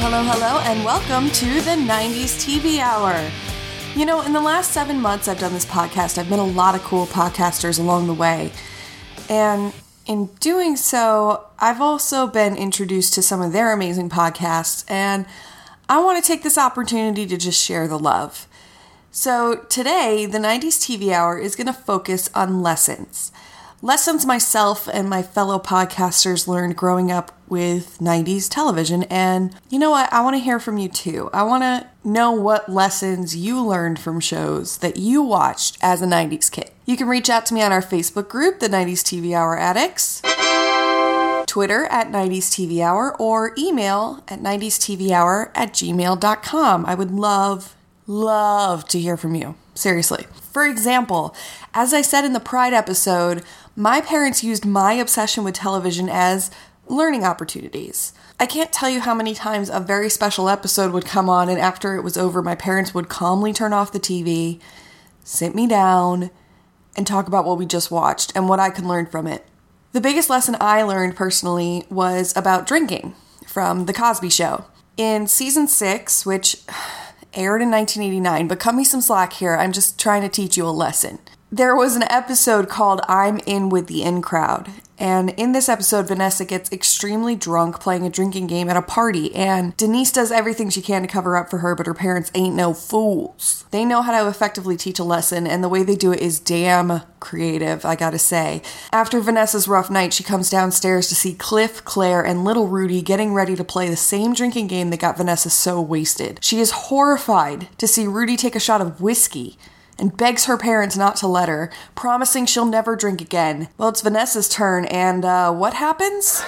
hello, hello, and welcome to the 90s TV Hour. You know, in the last seven months I've done this podcast, I've met a lot of cool podcasters along the way. And in doing so, I've also been introduced to some of their amazing podcasts, and I want to take this opportunity to just share the love. So, today, the 90s TV Hour is going to focus on lessons. Lessons myself and my fellow podcasters learned growing up with 90s television. And you know what? I want to hear from you too. I want to know what lessons you learned from shows that you watched as a 90s kid. You can reach out to me on our Facebook group, the 90s TV Hour Addicts, Twitter at 90s TV Hour, or email at 90s TV Hour at gmail.com. I would love, love to hear from you. Seriously. For example, as I said in the Pride episode, my parents used my obsession with television as learning opportunities. I can't tell you how many times a very special episode would come on, and after it was over, my parents would calmly turn off the TV, sit me down, and talk about what we just watched and what I could learn from it. The biggest lesson I learned personally was about drinking from The Cosby Show. In season six, which aired in 1989, but cut me some slack here, I'm just trying to teach you a lesson there was an episode called I'm In with the In Crowd. And in this episode, Vanessa gets extremely drunk playing a drinking game at a party, and Denise does everything she can to cover up for her, but her parents ain't no fools. They know how to effectively teach a lesson, and the way they do it is damn creative, I gotta say. After Vanessa's rough night, she comes downstairs to see Cliff, Claire, and little Rudy getting ready to play the same drinking game that got Vanessa so wasted. She is horrified to see Rudy take a shot of whiskey and begs her parents not to let her, promising she'll never drink again. Well, it's Vanessa's turn, and uh, what happens?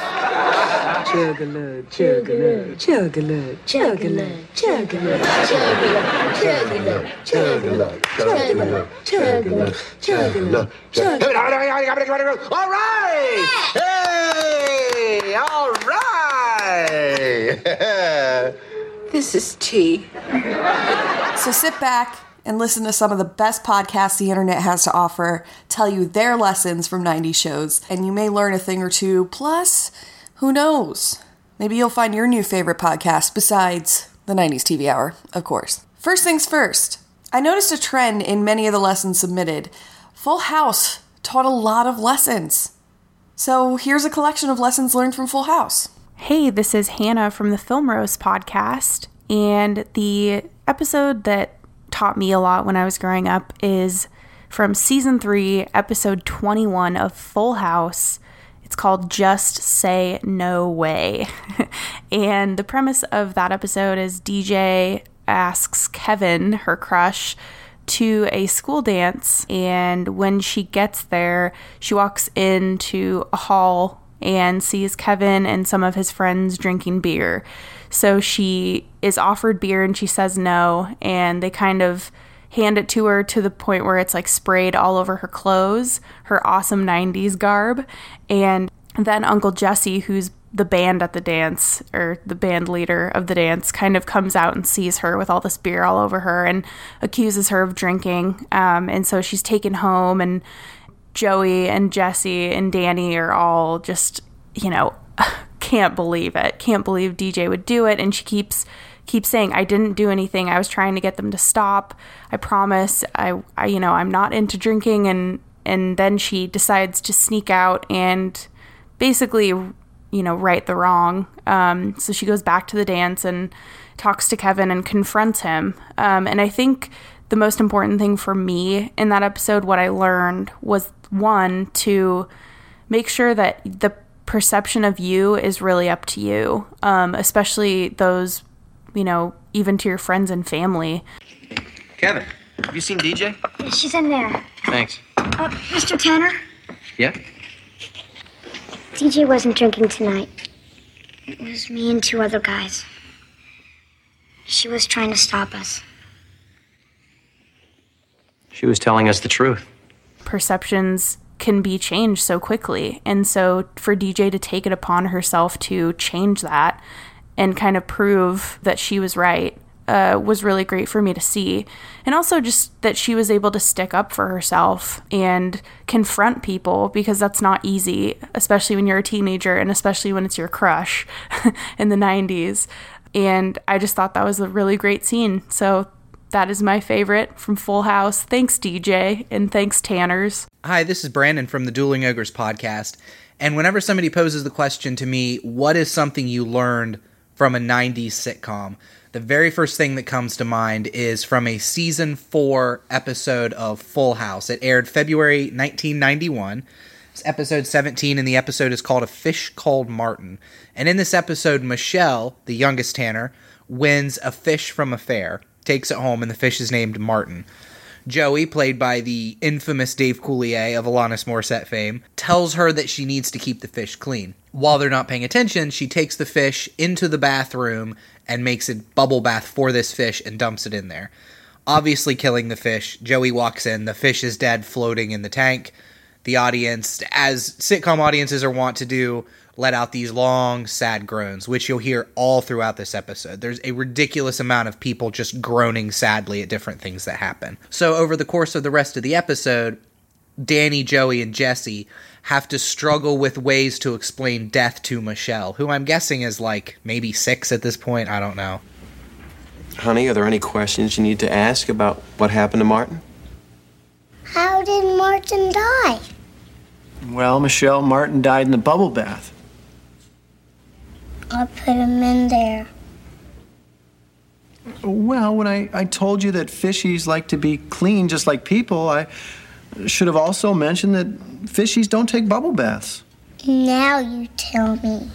All right! Hey! All right! This is tea. So sit back and listen to some of the best podcasts the internet has to offer, tell you their lessons from 90 shows, and you may learn a thing or two. Plus, who knows? Maybe you'll find your new favorite podcast besides the 90s TV Hour, of course. First things first, I noticed a trend in many of the lessons submitted. Full House taught a lot of lessons. So here's a collection of lessons learned from Full House. Hey, this is Hannah from the Film Roast podcast, and the episode that taught me a lot when I was growing up is from season three, episode 21 of Full House. It's called Just Say No Way. and the premise of that episode is DJ asks Kevin, her crush, to a school dance. And when she gets there, she walks into a hall and sees Kevin and some of his friends drinking beer. So she is offered beer and she says no, and they kind of hand it to her to the point where it's like sprayed all over her clothes, her awesome 90s garb. And then Uncle Jesse, who's the band at the dance or the band leader of the dance kind of comes out and sees her with all this beer all over her and accuses her of drinking um, and so she's taken home and joey and jesse and danny are all just you know can't believe it. Can't believe DJ would do it. And she keeps keeps saying, I didn't do anything. I was trying to get them to stop. I promise. I, I you know, I'm not into drinking and and then she decides to sneak out and basically, you know, right the wrong. Um, so she goes back to the dance and talks to Kevin and confronts him. Um, and I think the most important thing for me in that episode, what I learned was one, to make sure that the perception of you is really up to you, um, especially those, you know, even to your friends and family. Kevin, have you seen DJ? She's in there. Thanks. Uh, Mr. Tanner? Yeah? DJ wasn't drinking tonight. It was me and two other guys. She was trying to stop us. She was telling us the truth. Perceptions can be changed so quickly. And so for DJ to take it upon herself to change that and kind of prove that she was right uh, was really great for me to see. And also just that she was able to stick up for herself and confront people because that's not easy, especially when you're a teenager and especially when it's your crush in the 90s. And I just thought that was a really great scene. So that is my favorite from Full House. Thanks, DJ, and thanks, Tanners. Hi, this is Brandon from the Dueling Ogres podcast. And whenever somebody poses the question to me, what is something you learned from a 90s sitcom? The very first thing that comes to mind is from a season four episode of Full House. It aired February 1991. It's episode 17, and the episode is called A Fish Called Martin. And in this episode, Michelle, the youngest Tanner, wins a fish from a fair, takes it home, and the fish is named Martin. Joey, played by the infamous Dave Coulier of Alanis Morissette fame, tells her that she needs to keep the fish clean. While they're not paying attention, she takes the fish into the bathroom and makes a bubble bath for this fish and dumps it in there. Obviously, killing the fish. Joey walks in, the fish is dead, floating in the tank. The audience, as sitcom audiences are wont to do, let out these long, sad groans, which you'll hear all throughout this episode. There's a ridiculous amount of people just groaning sadly at different things that happen. So, over the course of the rest of the episode, Danny, Joey, and Jesse have to struggle with ways to explain death to Michelle, who I'm guessing is like maybe six at this point. I don't know. Honey, are there any questions you need to ask about what happened to Martin? How did Martin die? Well, Michelle, Martin died in the bubble bath. I put them in there. Well, when I, I told you that fishies like to be clean just like people, I should have also mentioned that fishies don't take bubble baths. Now you tell me.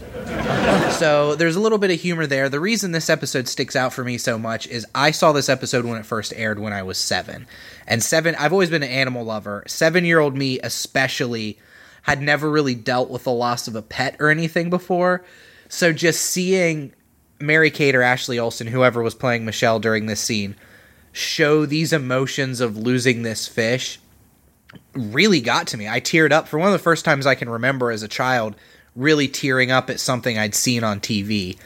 So there's a little bit of humor there. The reason this episode sticks out for me so much is I saw this episode when it first aired when I was seven. And seven, I've always been an animal lover. Seven year old me, especially, had never really dealt with the loss of a pet or anything before. So just seeing Mary Kate or Ashley Olsen, whoever was playing Michelle during this scene, show these emotions of losing this fish really got to me. I teared up for one of the first times I can remember as a child, really tearing up at something I'd seen on TV.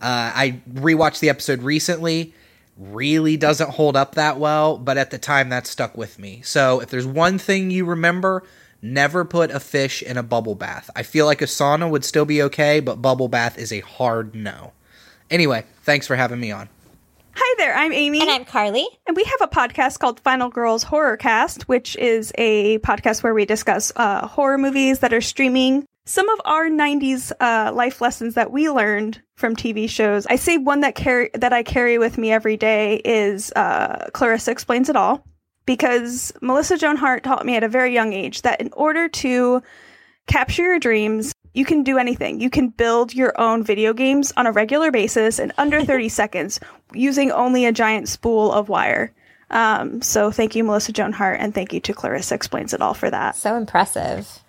Uh, I rewatched the episode recently. Really doesn't hold up that well, but at the time that stuck with me. So if there's one thing you remember, never put a fish in a bubble bath. I feel like a sauna would still be okay, but bubble bath is a hard no. Anyway, thanks for having me on. Hi there, I'm Amy. And I'm Carly. And we have a podcast called Final Girls Horror Cast, which is a podcast where we discuss uh, horror movies that are streaming. Some of our 90s uh, life lessons that we learned from TV shows. I say one that carry that I carry with me every day is uh, Clarissa Explains It All, because Melissa Joan Hart taught me at a very young age that in order to capture your dreams, you can do anything. You can build your own video games on a regular basis in under 30 seconds using only a giant spool of wire. Um, so thank you, Melissa Joan Hart, and thank you to Clarissa Explains It All for that. So impressive.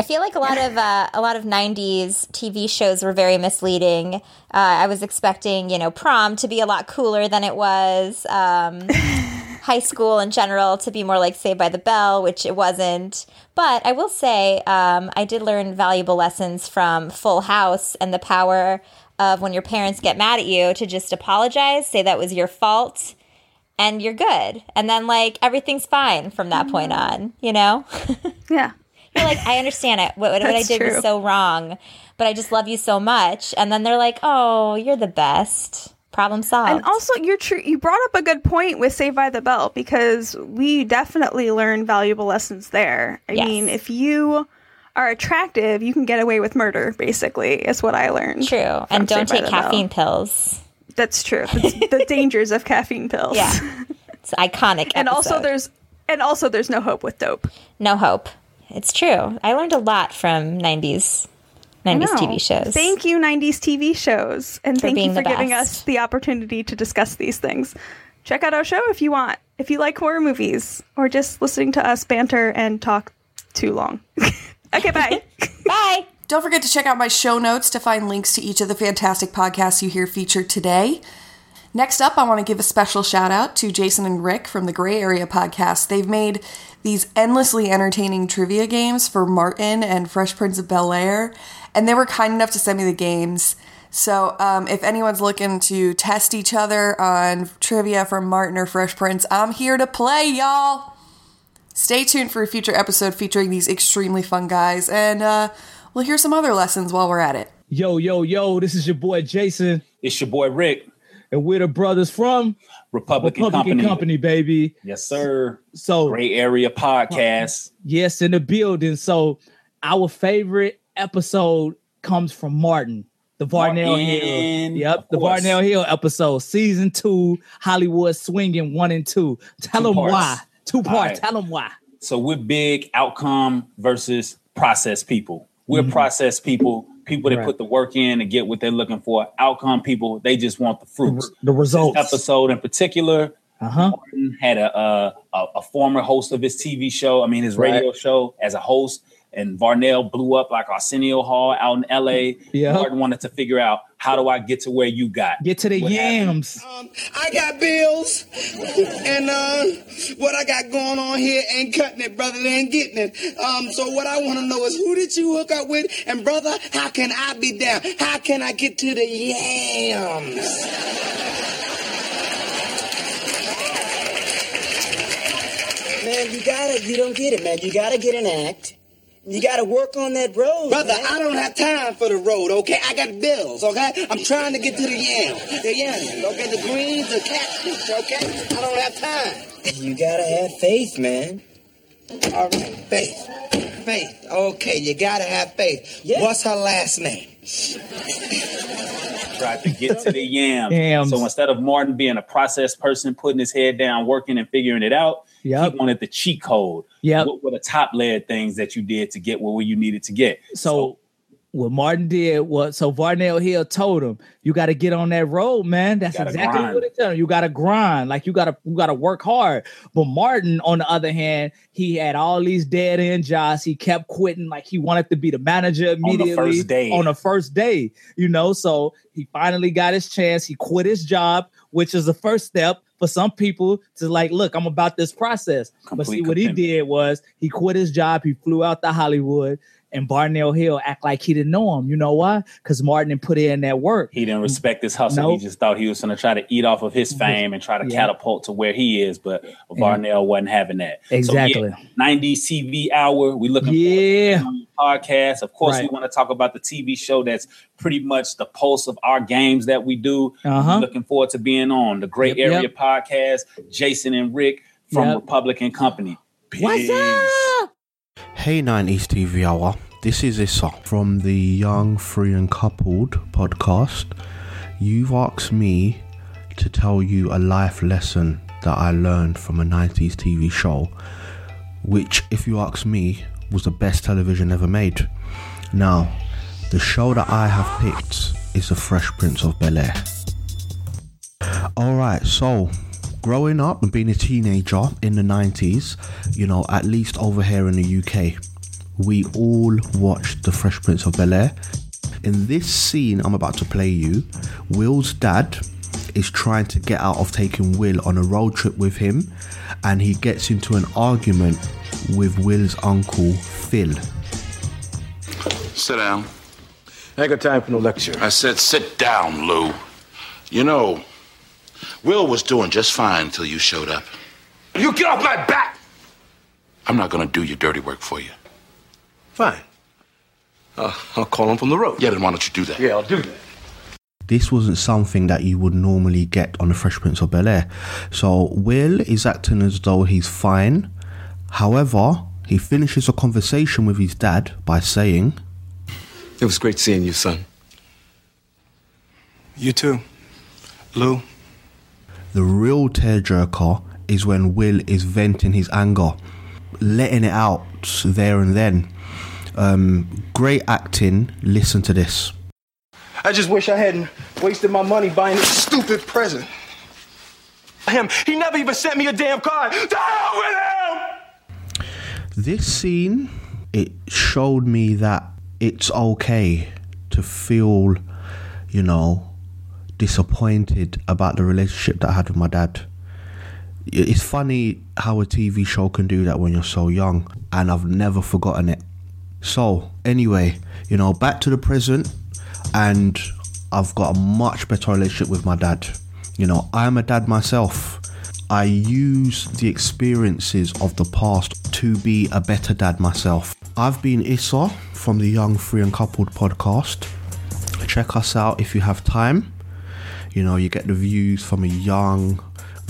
I feel like a lot of uh, a lot of '90s TV shows were very misleading. Uh, I was expecting, you know, prom to be a lot cooler than it was. Um, high school in general to be more like Saved by the Bell, which it wasn't. But I will say, um, I did learn valuable lessons from Full House and the power of when your parents get mad at you to just apologize, say that was your fault, and you're good. And then, like, everything's fine from that point on, you know? yeah. You're like, I understand it. What, what I did true. was so wrong, but I just love you so much. And then they're like, oh, you're the best. Problem solved. And also, you're true. You brought up a good point with Saved by the Bell because we definitely learn valuable lessons there. I Yes. mean, if you are attractive, you can get away with murder. Basically, is what I learned. True. And don't Saved take the Bell. caffeine pills. That's true. The, the dangers of caffeine pills. Yeah. It's iconic. and also, there's and also there's no hope with dope. no hope. It's true. I learned a lot from 90s 90s TV shows. Thank you, 90s TV shows. And For thank you for giving us the opportunity to discuss these things. Check out our show if you want. If you like horror movies or just listening to us banter and talk too long. okay, bye. Bye. Don't forget to check out my show notes to find links to each of the fantastic podcasts you hear featured today. Next up, I want to give a special shout out to Jason and Rick from the Gray Area podcast. They've made these endlessly entertaining trivia games for Martin and Fresh Prince of Bel Air, and they were kind enough to send me the games. So, um, if anyone's looking to test each other on trivia from Martin or Fresh Prince, I'm here to play, y'all. Stay tuned for a future episode featuring these extremely fun guys, and uh, we'll hear some other lessons while we're at it. Yo, yo, yo, this is your boy Jason. It's your boy Rick. And we're the brothers from Republican, Republican Company. Company, baby. Yes, sir. So Gray Area Podcast. Yes, in the building. So our favorite episode comes from Martin, the Varnell Hill. Yep, the course. Varnell Hill episode, season two, Hollywood swinging one and two. Tell Two them parts. why. Two All parts. right. Tell them why. So we're big outcome versus process people. We're process people, people that Mm-hmm. Right. put the work in to get what they're looking for. Outcome people, they just want the fruits. The results. This episode in particular, Uh-huh. Martin had a, a a former host of his TV show, I mean his Right. radio show as a host, and Varnell blew up like Arsenio Hall out in LA. Yeah. Martin wanted to figure out how do I get to where you got? Get to the What happened? yams. I got bills, and uh, what I got going on here ain't cutting it, brother. They ain't getting it. Um, so what I want to know is who did you hook up with, and brother, how can I be down? How can I get to the yams? Man, you gotta, you don't get it, man. You gotta get an act. You gotta work on that road. Brother, man. I don't have time for the road, okay? I got bills, okay? I'm trying to get to the yams. The yams, okay? The greens, the catfish, okay? I don't have time. You gotta have faith, man. All right, faith. Faith. Okay, you gotta have faith. What's her last name? tried to get to the yams. Yams. So instead of Martin being a process person, putting his head down, working and figuring it out, Yep. he wanted the cheat code. Yeah. What were the top layer things that you did to get where you needed to get? So, what Martin did was so Varnell Hill told him, "You got to get on that road, man." That's exactly grind. what it told him. You got to grind, like you got to you got to work hard. But Martin, on the other hand, he had all these dead end jobs. He kept quitting, like he wanted to be the manager immediately on the first day. On the first day, you know. So he finally got his chance. He quit his job, which is the first step for some people to like, look, I'm about this process. but see, what he did was he quit his job. He flew out to Hollywood. And Varnell Hill act like he didn't know him. You know why? Because Martin didn't put in that work. He didn't respect his hustle. Nope. He just thought he was going to try to eat off of his fame and try to Yeah. catapult to where he is. But Varnell wasn't having that. So, Exactly. yeah, 90s TV hour. We looking Yeah. forward to being on your podcast. Of course, we want to talk about the TV show that's pretty much the pulse of our games that we do. Uh-huh. Looking forward to being on the Gray Yep, Area yep. Podcast. Jason and Rick from Yep. Republican Company. What's up? Hey 90s TV Hour, this is Issa from the Young, Free and Coupled podcast. You've asked me to tell you a life lesson that I learned from a 90s TV show, which, if you ask me, was the best television ever made. Now, the show that I have picked is The Fresh Prince of Bel Air. Alright, so growing up and being a teenager in the 90s, you know, at least over here in the UK, we all watched The Fresh Prince of Bel Air. In this scene I'm about to play you, Will's dad is trying to get out of taking Will on a road trip with him, and he gets into an argument with Will's uncle, Phil. Sit down. I ain't got time for no lecture. I said sit down, Lou. You know, Will was doing just fine until you showed up. You get off my back! I'm not gonna do your dirty work for you. Fine. Uh, I'll call him from the road. Yeah, then why don't you do that? Yeah, I'll do that. This wasn't something that you would normally get on The Fresh Prince of Bel Air. So Will is acting as though he's fine. However, he finishes a conversation with his dad by saying, It was great seeing you, son. You too. Lou. The real tearjerker is when Will is venting his anger, letting it out there and then. Um, great acting. Listen to this. I just wish I hadn't wasted my money buying this stupid present. Him, he never even sent me a damn card. The hell with him! This scene, it showed me that it's okay to feel, you know, disappointed about the relationship that I had with my dad. It's funny how a TV show can do that when you're so young, and I've never forgotten it. So, anyway, you know, back to the present, and I've got a much better relationship with my dad. You know, I'm a dad myself. I use the experiences of the past to be a better dad myself. I've been Issa from the Young Free and Coupled podcast. Check us out if you have time. You know, you get the views from a young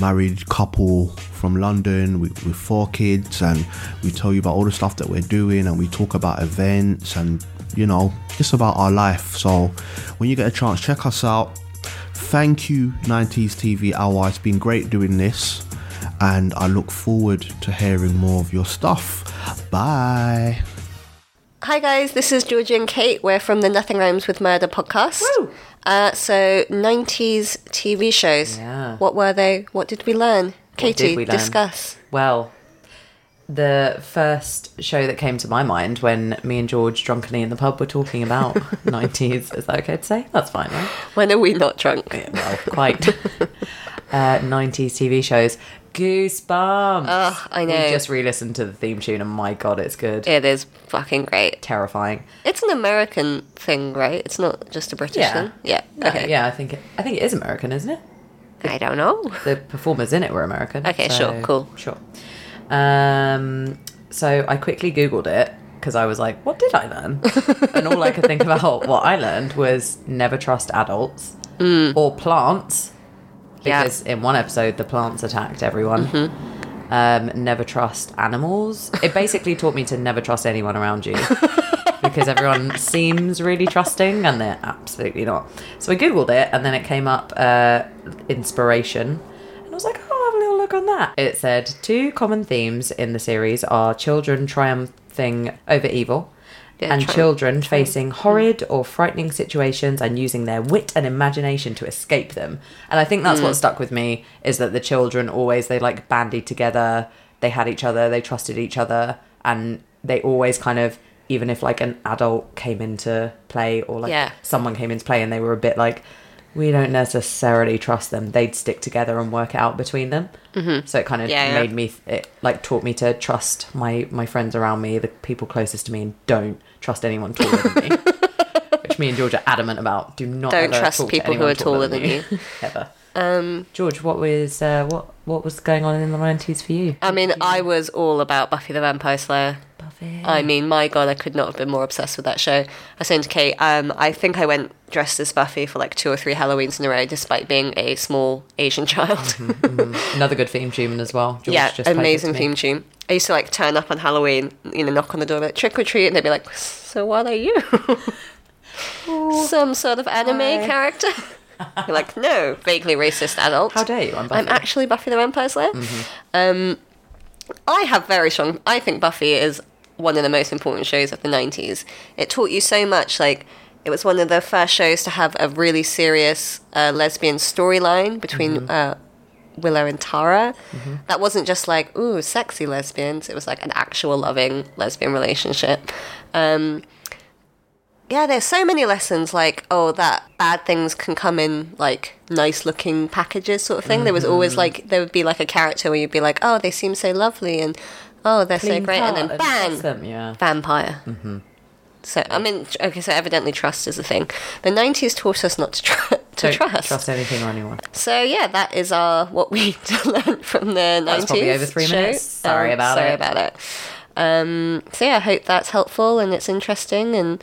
married couple from London with, with four kids, and we tell you about all the stuff that we're doing, and we talk about events and you know, just about our life. So when you get a chance, check us out. Thank you, 90s TV Hour. It's been great doing this, and I look forward to hearing more of your stuff. Bye. Hi guys, this is Georgia and Kate. We're from the Nothing Rhymes with Murder podcast. Uh, so 90s TV shows. Yeah. What were they? What did we learn? Katie, did we learn? discuss. Well, the first show that came to my mind when me and George drunkenly in the pub were talking about 90s. Is that okay to say? That's fine, right? When are we not drunk? well, quite. uh, 90s TV shows. Goosebumps. Oh, I know. We just re-listened to the theme tune, and my god, it's good. It is fucking great. Terrifying. It's an American thing, right? It's not just a British Yeah. thing. Yeah. No, okay. Yeah, I think it, I think it is American, isn't it? I don't know. The performers in it were American. Okay, so- sure, cool. Sure. Um, so I quickly Googled it because I was like, what did I learn? and all I could think about what I learned was never trust adults or plants. Yeah. Because in one episode, the plants attacked everyone. Um, never trust animals. It basically taught me to never trust anyone around you because everyone seems really trusting and they're absolutely not. So I googled it and then it came up uh, inspiration, and I was like, oh, I'll have a little look on that. It said two common themes in the series are children triumphing over evil. Yeah, and tri- children facing horrid or frightening situations and using their wit and imagination to escape them. And I think that's Mm. what stuck with me is that the children always they like bandied together, they had each other, they trusted each other, and they always kind of even if like an adult came into play or like Yeah. someone came into play and they were a bit like we don't necessarily trust them they'd stick together and work it out between them Mhm. so it kind of Yeah, yeah. made me it like taught me to trust my my friends around me the people closest to me and don't trust anyone taller than me which me and george are adamant about do not Don't trust people who are taller than you. ever Um, george what was uh, what what was going on in the 90s for you I mean, I was all about Buffy the Vampire Slayer. Buffy. I mean, my god, I could not have been more obsessed with that show. I was saying to Kate, um, I think I went dressed as Buffy for like two or three Halloweens in a row, despite being a small Asian child. another good theme tune as well George yeah, just amazing theme tune. I used to like turn up on Halloween, you know, knock on the door, be like trick or treat, and they'd be like, "So what are you? Some sort of anime Hi. character?" You're like, "No, vaguely racist adult." How dare you? I'm Buffy. I'm actually Buffy the Vampire Slayer. Um, I have very strong. I think Buffy is one of the most important shows of the '90s. It taught you so much. Like, it was one of the first shows to have a really serious uh, lesbian storyline between uh, Willow and Tara. That wasn't just like ooh sexy lesbians. It was like an actual loving lesbian relationship. Um, yeah, there's so many lessons like, oh, that bad things can come in like nice looking packages sort of thing. There was always Mhm. like, there would be like a character where you'd be like, oh, they seem so lovely and oh, they're so great. And then bang, them, yeah. vampire. Mhm. So, I mean, okay, so evidently trust is a thing. The 90s taught us not to, tr- to trust. trust anything or anyone So, yeah, that is our what we learned from the 90s. That's probably over three show. minutes. Sorry Um, about sorry it. Sorry about it. Um, so, yeah, I hope that's helpful and it's interesting. And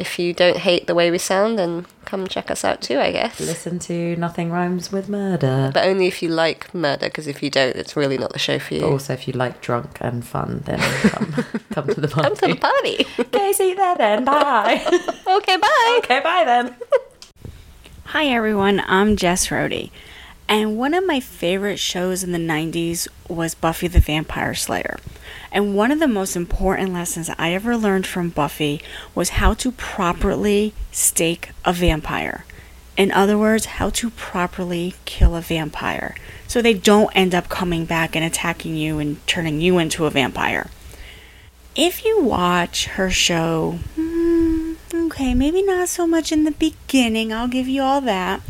if you don't hate the way we sound, then come check us out too, I guess. listen to nothing rhymes with murder But only if you like murder, because if you don't, it's really not the show for you. But also, if you like drunk and fun, then come, come to the party. Come to the party. okay, see you there then. Bye. okay, bye. Okay, bye then. Hi everyone, I'm Jess Rody, and one of my favorite shows in the 90s was Buffy the Vampire Slayer. And one of the most important lessons I ever learned from Buffy was how to properly stake a vampire. In other words, how to properly kill a vampire so they don't end up coming back and attacking you and turning you into a vampire. If you watch her show, hmm, okay, maybe not so much in the beginning, I'll give you all that.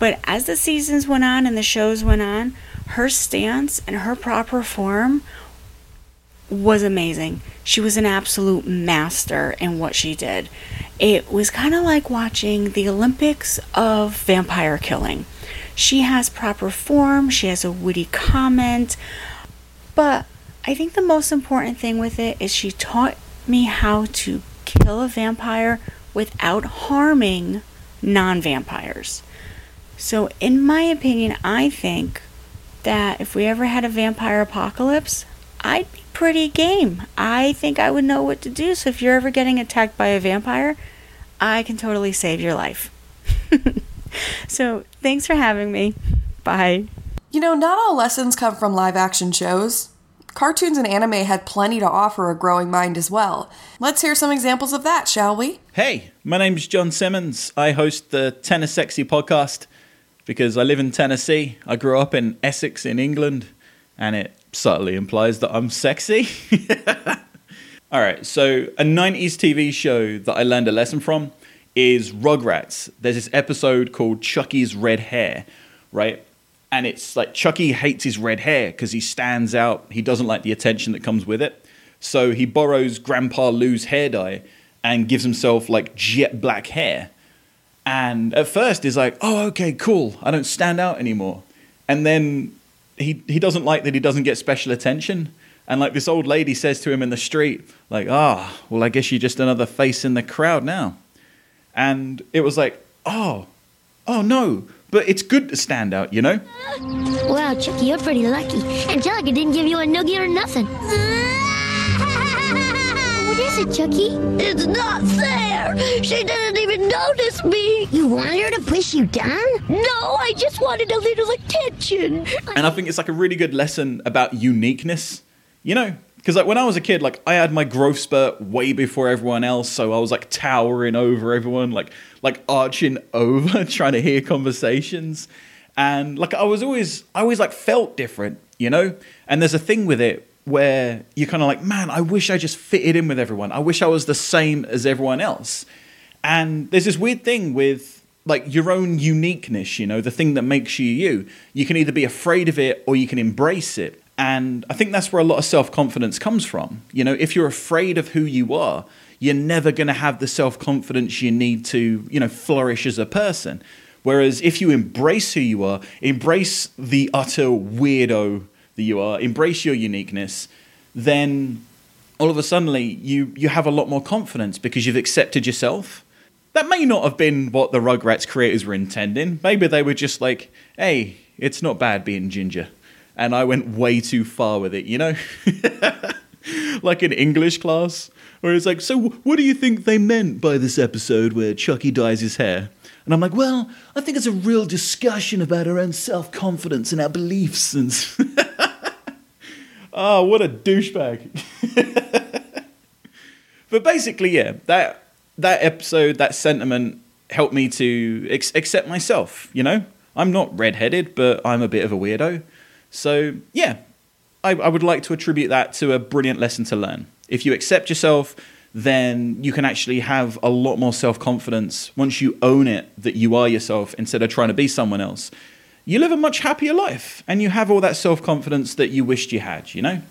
But as the seasons went on and the shows went on, her stance and her proper form was amazing. She was an absolute master in what she did. It was kind of like watching the Olympics of vampire killing. She has proper form, she has a witty comment, but I think the most important thing with it is she taught me how to kill a vampire without harming non vampires. So, in my opinion, I think that if we ever had a vampire apocalypse, I'd be pretty game. I think I would know what to do. So, if you're ever getting attacked by a vampire, I can totally save your life. so, thanks for having me. Bye. You know, not all lessons come from live action shows. Cartoons and anime had plenty to offer a growing mind as well. Let's hear some examples of that, shall we? Hey, my name's John Simmons. I host the Tennessexee podcast because I live in Tennessee. I grew up in Essex in England, and it subtly implies that I'm sexy. All right, so a 90s TV show that I learned a lesson from is Rugrats. There's this episode called Chuckie's Red Hair, right? And it's like Chuckie hates his red hair because he stands out. He doesn't like the attention that comes with it. So he borrows Grandpa Lou's hair dye and gives himself like jet black hair. And at first he's like, oh, okay, cool. I don't stand out anymore. And then he, he doesn't like that he doesn't get special attention. And like this old lady says to him in the street, like, ah, oh, well, I guess you're just another face in the crowd now. And it was like, oh, oh no, but it's good to stand out, you know? Wow, Chuckie, you're pretty lucky. Angelica didn't give you a noogie or nothing. What is it, Chuckie? It's not fair. She didn't even notice me. You wanted her to push you down? No, I just wanted a little attention. And I think it's like a really good lesson about uniqueness, you know? Because like when I was a kid, like I had my growth spurt way before everyone else, so I was like towering over everyone, like like arching over, trying to hear conversations, and like I was always, I always like felt different, you know. And there's a thing with it where you're kind of like, man, I wish I just fitted in with everyone. I wish I was the same as everyone else. And there's this weird thing with like your own uniqueness, you know, the thing that makes you you. You can either be afraid of it or you can embrace it. And I think that's where a lot of self confidence comes from. You know, if you're afraid of who you are, you're never going to have the self confidence you need to, you know, flourish as a person. Whereas if you embrace who you are, embrace the utter weirdo that you are, embrace your uniqueness, then all of a sudden you, you have a lot more confidence because you've accepted yourself. That may not have been what the Rugrats creators were intending. Maybe they were just like, hey, it's not bad being ginger and I went way too far with it, you know? like in English class, where it's like, so what do you think they meant by this episode where Chuckie dyes his hair? And I'm like, well, I think it's a real discussion about our own self confidence and our beliefs. And oh, what a douchebag! but basically, yeah, that that episode, that sentiment helped me to ex- accept myself. You know, I'm not redheaded, but I'm a bit of a weirdo. So, yeah, I, I, would like to attribute that to a brilliant lesson to learn. If you accept yourself, then you can actually have a lot more self confidence once you own it that you are yourself instead of trying to be someone else. You live a much happier life and you have all that self confidence that you wished you had, you know?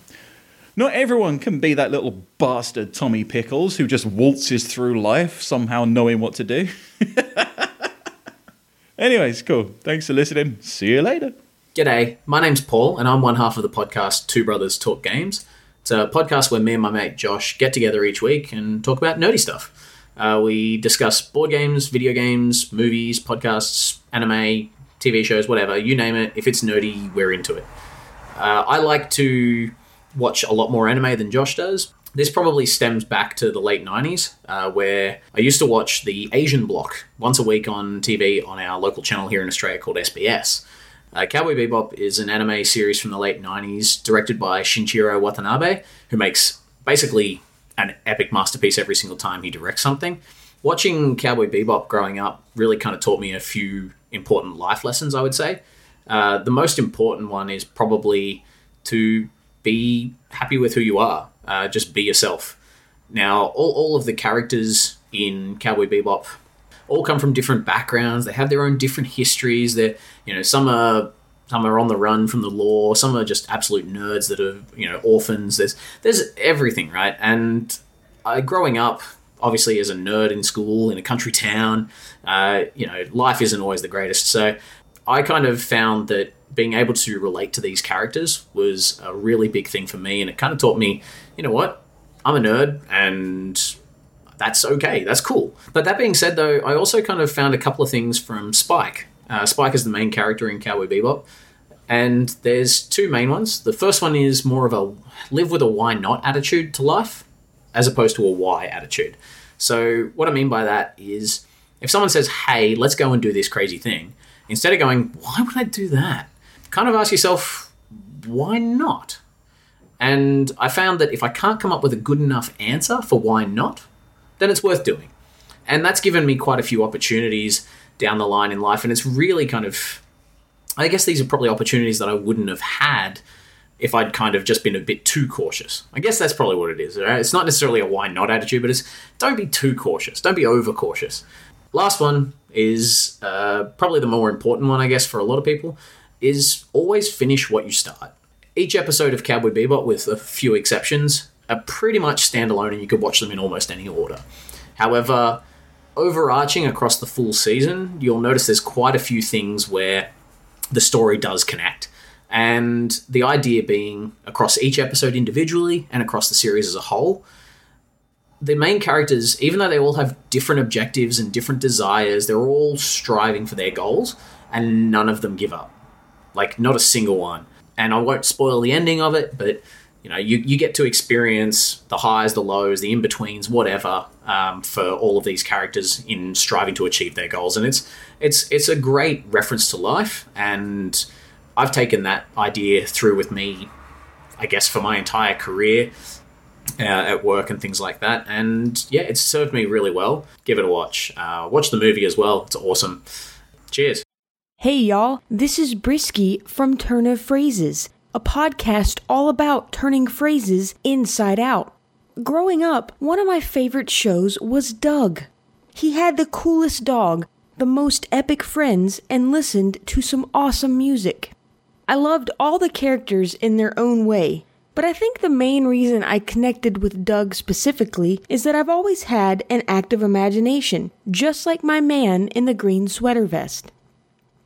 Not everyone can be that little bastard Tommy Pickles who just waltzes through life somehow knowing what to do. Anyways, cool. Thanks for listening. See you later. G'day, my name's Paul, and I'm one half of the podcast Two Brothers Talk Games. It's a podcast where me and my mate Josh get together each week and talk about nerdy stuff. Uh, we discuss board games, video games, movies, podcasts, anime, TV shows, whatever, you name it. If it's nerdy, we're into it. Uh, I like to watch a lot more anime than Josh does. This probably stems back to the late 90s, uh, where I used to watch the Asian block once a week on TV on our local channel here in Australia called SBS. Uh, Cowboy Bebop is an anime series from the late 90s, directed by Shinichiro Watanabe, who makes basically an epic masterpiece every single time he directs something. Watching Cowboy Bebop growing up really kind of taught me a few important life lessons, I would say. Uh, the most important one is probably to be happy with who you are, uh, just be yourself. Now, all, all of the characters in Cowboy Bebop all come from different backgrounds. They have their own different histories. They're, you know, some are some are on the run from the law. Some are just absolute nerds that are, you know, orphans. There's there's everything, right? And I, growing up, obviously as a nerd in school in a country town, uh, you know, life isn't always the greatest. So I kind of found that being able to relate to these characters was a really big thing for me, and it kind of taught me, you know what, I'm a nerd, and that's okay. That's cool. But that being said, though, I also kind of found a couple of things from Spike. Uh, Spike is the main character in Cowboy Bebop. And there's two main ones. The first one is more of a live with a why not attitude to life, as opposed to a why attitude. So, what I mean by that is if someone says, hey, let's go and do this crazy thing, instead of going, why would I do that? Kind of ask yourself, why not? And I found that if I can't come up with a good enough answer for why not, then it's worth doing. And that's given me quite a few opportunities down the line in life. And it's really kind of, I guess these are probably opportunities that I wouldn't have had if I'd kind of just been a bit too cautious. I guess that's probably what it is. Right? It's not necessarily a why not attitude, but it's don't be too cautious. Don't be over cautious. Last one is uh, probably the more important one, I guess, for a lot of people, is always finish what you start. Each episode of Cowboy Bebop, with a few exceptions, are pretty much standalone and you could watch them in almost any order. However, overarching across the full season, you'll notice there's quite a few things where the story does connect. And the idea being across each episode individually and across the series as a whole, the main characters, even though they all have different objectives and different desires, they're all striving for their goals and none of them give up. Like, not a single one. And I won't spoil the ending of it, but you know, you, you get to experience the highs, the lows, the in betweens, whatever, um, for all of these characters in striving to achieve their goals, and it's it's it's a great reference to life, and I've taken that idea through with me, I guess, for my entire career uh, at work and things like that, and yeah, it's served me really well. Give it a watch. Uh, watch the movie as well; it's awesome. Cheers. Hey y'all, this is Brisky from Turn of Phrases a podcast all about turning phrases inside out. Growing up, one of my favorite shows was Doug. He had the coolest dog, the most epic friends, and listened to some awesome music. I loved all the characters in their own way, but I think the main reason I connected with Doug specifically is that I've always had an active imagination, just like my man in the green sweater vest.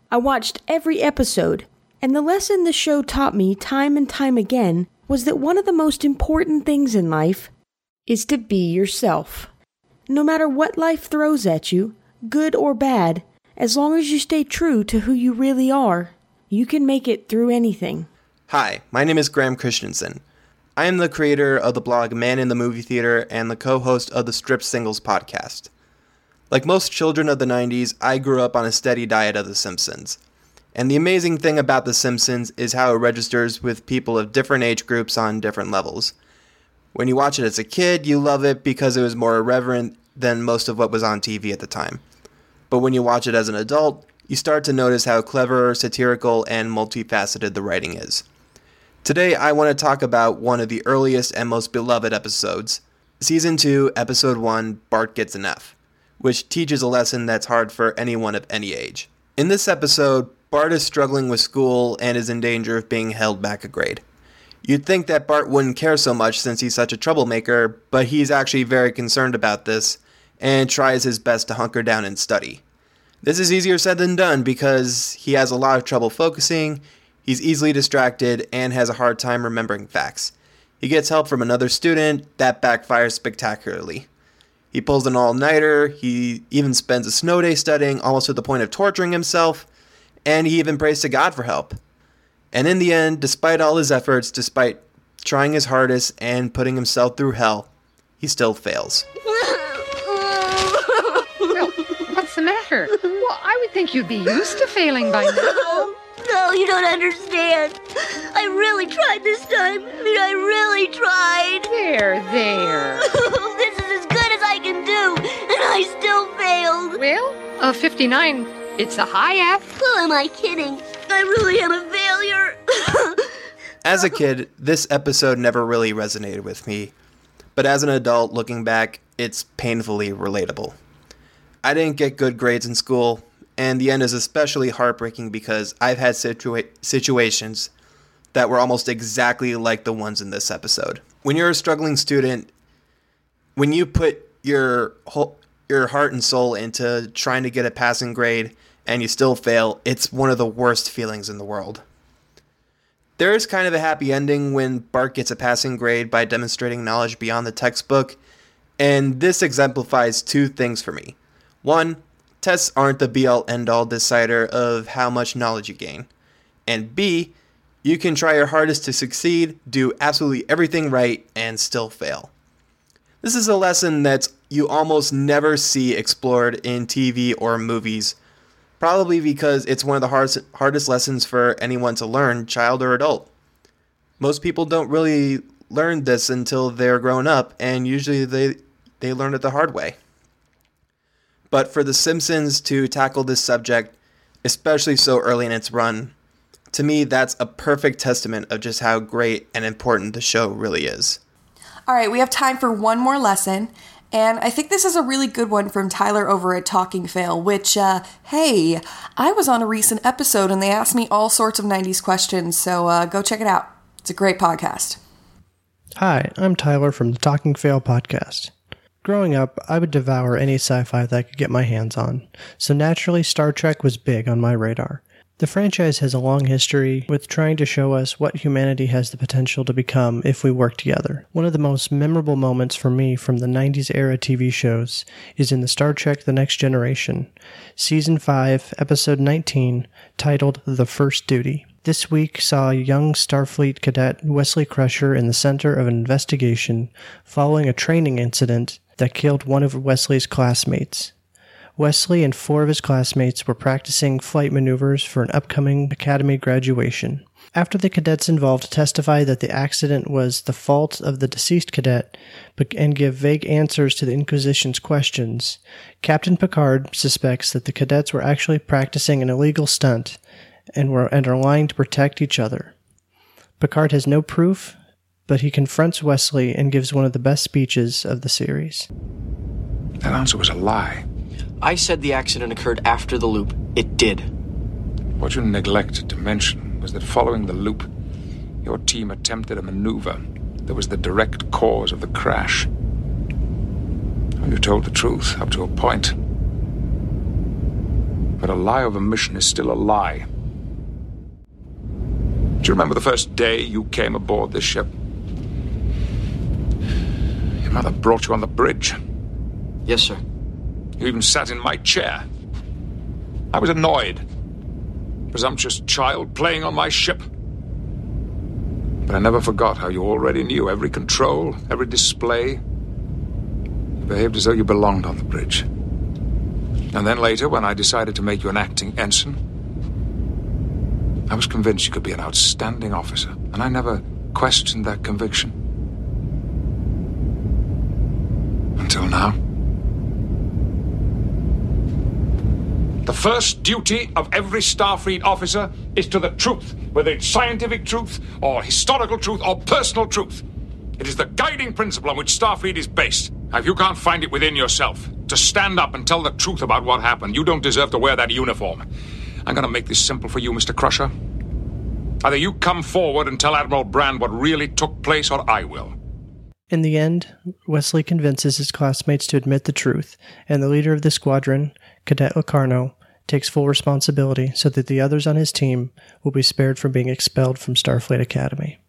I watched every episode, and the lesson the show taught me time and time again was that one of the most important things in life is to be yourself. No matter what life throws at you, good or bad, as long as you stay true to who you really are, you can make it through anything. Hi, my name is Graham Christensen. I am the creator of the blog Man in the Movie Theater and the co host of the Stripped Singles podcast. Like most children of the 90s, I grew up on a steady diet of The Simpsons. And the amazing thing about The Simpsons is how it registers with people of different age groups on different levels. When you watch it as a kid, you love it because it was more irreverent than most of what was on TV at the time. But when you watch it as an adult, you start to notice how clever, satirical, and multifaceted the writing is. Today, I want to talk about one of the earliest and most beloved episodes Season 2, Episode 1 Bart Gets an F, which teaches a lesson that's hard for anyone of any age. In this episode, Bart is struggling with school and is in danger of being held back a grade. You'd think that Bart wouldn't care so much since he's such a troublemaker, but he's actually very concerned about this and tries his best to hunker down and study. This is easier said than done because he has a lot of trouble focusing, he's easily distracted, and has a hard time remembering facts. He gets help from another student, that backfires spectacularly. He pulls an all nighter, he even spends a snow day studying, almost to the point of torturing himself, and he even prays to God for help. And in the end, despite all his efforts, despite trying his hardest and putting himself through hell, he still fails. Well, what's the matter? Well, I would think you'd be used to failing by now. No, no, you don't understand. I really tried this time. I mean, I really tried. There, there. this is as good as I can do, and I still failed. Well, a 59 it's a high F. Who am I kidding? I really am a failure. as a kid, this episode never really resonated with me. But as an adult, looking back, it's painfully relatable. I didn't get good grades in school, and the end is especially heartbreaking because I've had situa- situations that were almost exactly like the ones in this episode. When you're a struggling student, when you put your whole your heart and soul into trying to get a passing grade and you still fail, it's one of the worst feelings in the world. There is kind of a happy ending when Bart gets a passing grade by demonstrating knowledge beyond the textbook, and this exemplifies two things for me. One, tests aren't the be all end all decider of how much knowledge you gain. And B, you can try your hardest to succeed, do absolutely everything right, and still fail. This is a lesson that you almost never see explored in TV or movies, probably because it's one of the hardest, hardest lessons for anyone to learn, child or adult. Most people don't really learn this until they're grown up, and usually they, they learn it the hard way. But for The Simpsons to tackle this subject, especially so early in its run, to me, that's a perfect testament of just how great and important the show really is. All right, we have time for one more lesson. And I think this is a really good one from Tyler over at Talking Fail, which, uh, hey, I was on a recent episode and they asked me all sorts of 90s questions, so uh, go check it out. It's a great podcast. Hi, I'm Tyler from the Talking Fail podcast. Growing up, I would devour any sci fi that I could get my hands on, so naturally, Star Trek was big on my radar. The franchise has a long history with trying to show us what humanity has the potential to become if we work together. One of the most memorable moments for me from the 90s era TV shows is in the Star Trek The Next Generation, Season 5, Episode 19, titled The First Duty. This week saw young Starfleet cadet Wesley Crusher in the center of an investigation following a training incident that killed one of Wesley's classmates. Wesley and four of his classmates were practicing flight maneuvers for an upcoming academy graduation. After the cadets involved testify that the accident was the fault of the deceased cadet and give vague answers to the Inquisition's questions, Captain Picard suspects that the cadets were actually practicing an illegal stunt and were and are lying to protect each other. Picard has no proof, but he confronts Wesley and gives one of the best speeches of the series. That answer was a lie. I said the accident occurred after the loop. It did. What you neglected to mention was that following the loop, your team attempted a maneuver that was the direct cause of the crash. You told the truth up to a point. But a lie of omission is still a lie. Do you remember the first day you came aboard this ship? Your mother brought you on the bridge. Yes, sir. You even sat in my chair. I was annoyed. Presumptuous child playing on my ship. But I never forgot how you already knew every control, every display. You behaved as though you belonged on the bridge. And then later, when I decided to make you an acting ensign, I was convinced you could be an outstanding officer, and I never questioned that conviction. Until now. The first duty of every Starfleet officer is to the truth, whether it's scientific truth, or historical truth, or personal truth. It is the guiding principle on which Starfleet is based. Now, if you can't find it within yourself to stand up and tell the truth about what happened, you don't deserve to wear that uniform. I'm going to make this simple for you, Mr. Crusher. Either you come forward and tell Admiral Brand what really took place, or I will. In the end, Wesley convinces his classmates to admit the truth, and the leader of the squadron, Cadet Locarno, takes full responsibility so that the others on his team will be spared from being expelled from Starfleet Academy.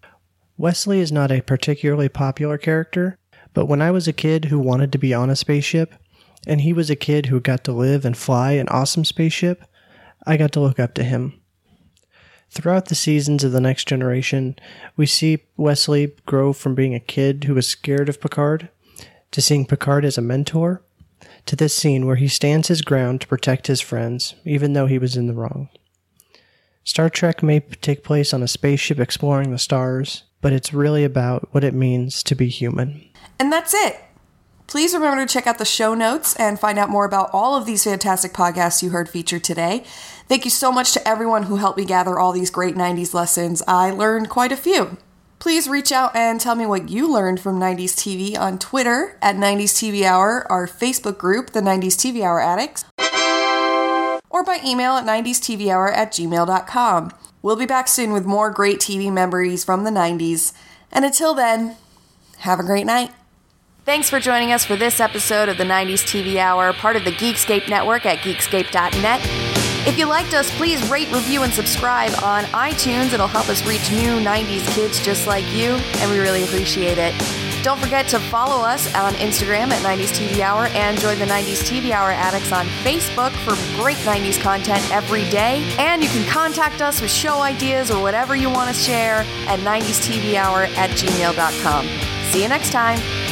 Wesley is not a particularly popular character, but when I was a kid who wanted to be on a spaceship, and he was a kid who got to live and fly an awesome spaceship, I got to look up to him. Throughout the seasons of The Next Generation, we see Wesley grow from being a kid who was scared of Picard to seeing Picard as a mentor to this scene where he stands his ground to protect his friends, even though he was in the wrong. Star Trek may take place on a spaceship exploring the stars, but it's really about what it means to be human. And that's it. Please remember to check out the show notes and find out more about all of these fantastic podcasts you heard featured today. Thank you so much to everyone who helped me gather all these great 90s lessons. I learned quite a few. Please reach out and tell me what you learned from 90s TV on Twitter at 90s TV Hour, our Facebook group, the 90s TV Hour Addicts, or by email at 90stvhour at gmail.com. We'll be back soon with more great TV memories from the 90s. And until then, have a great night. Thanks for joining us for this episode of the 90s TV Hour, part of the Geekscape Network at geekscape.net. If you liked us, please rate, review, and subscribe on iTunes. It'll help us reach new 90s kids just like you, and we really appreciate it. Don't forget to follow us on Instagram at 90s TV Hour and join the 90s TV Hour addicts on Facebook for great 90s content every day. And you can contact us with show ideas or whatever you want to share at 90stvhour at gmail.com. See you next time.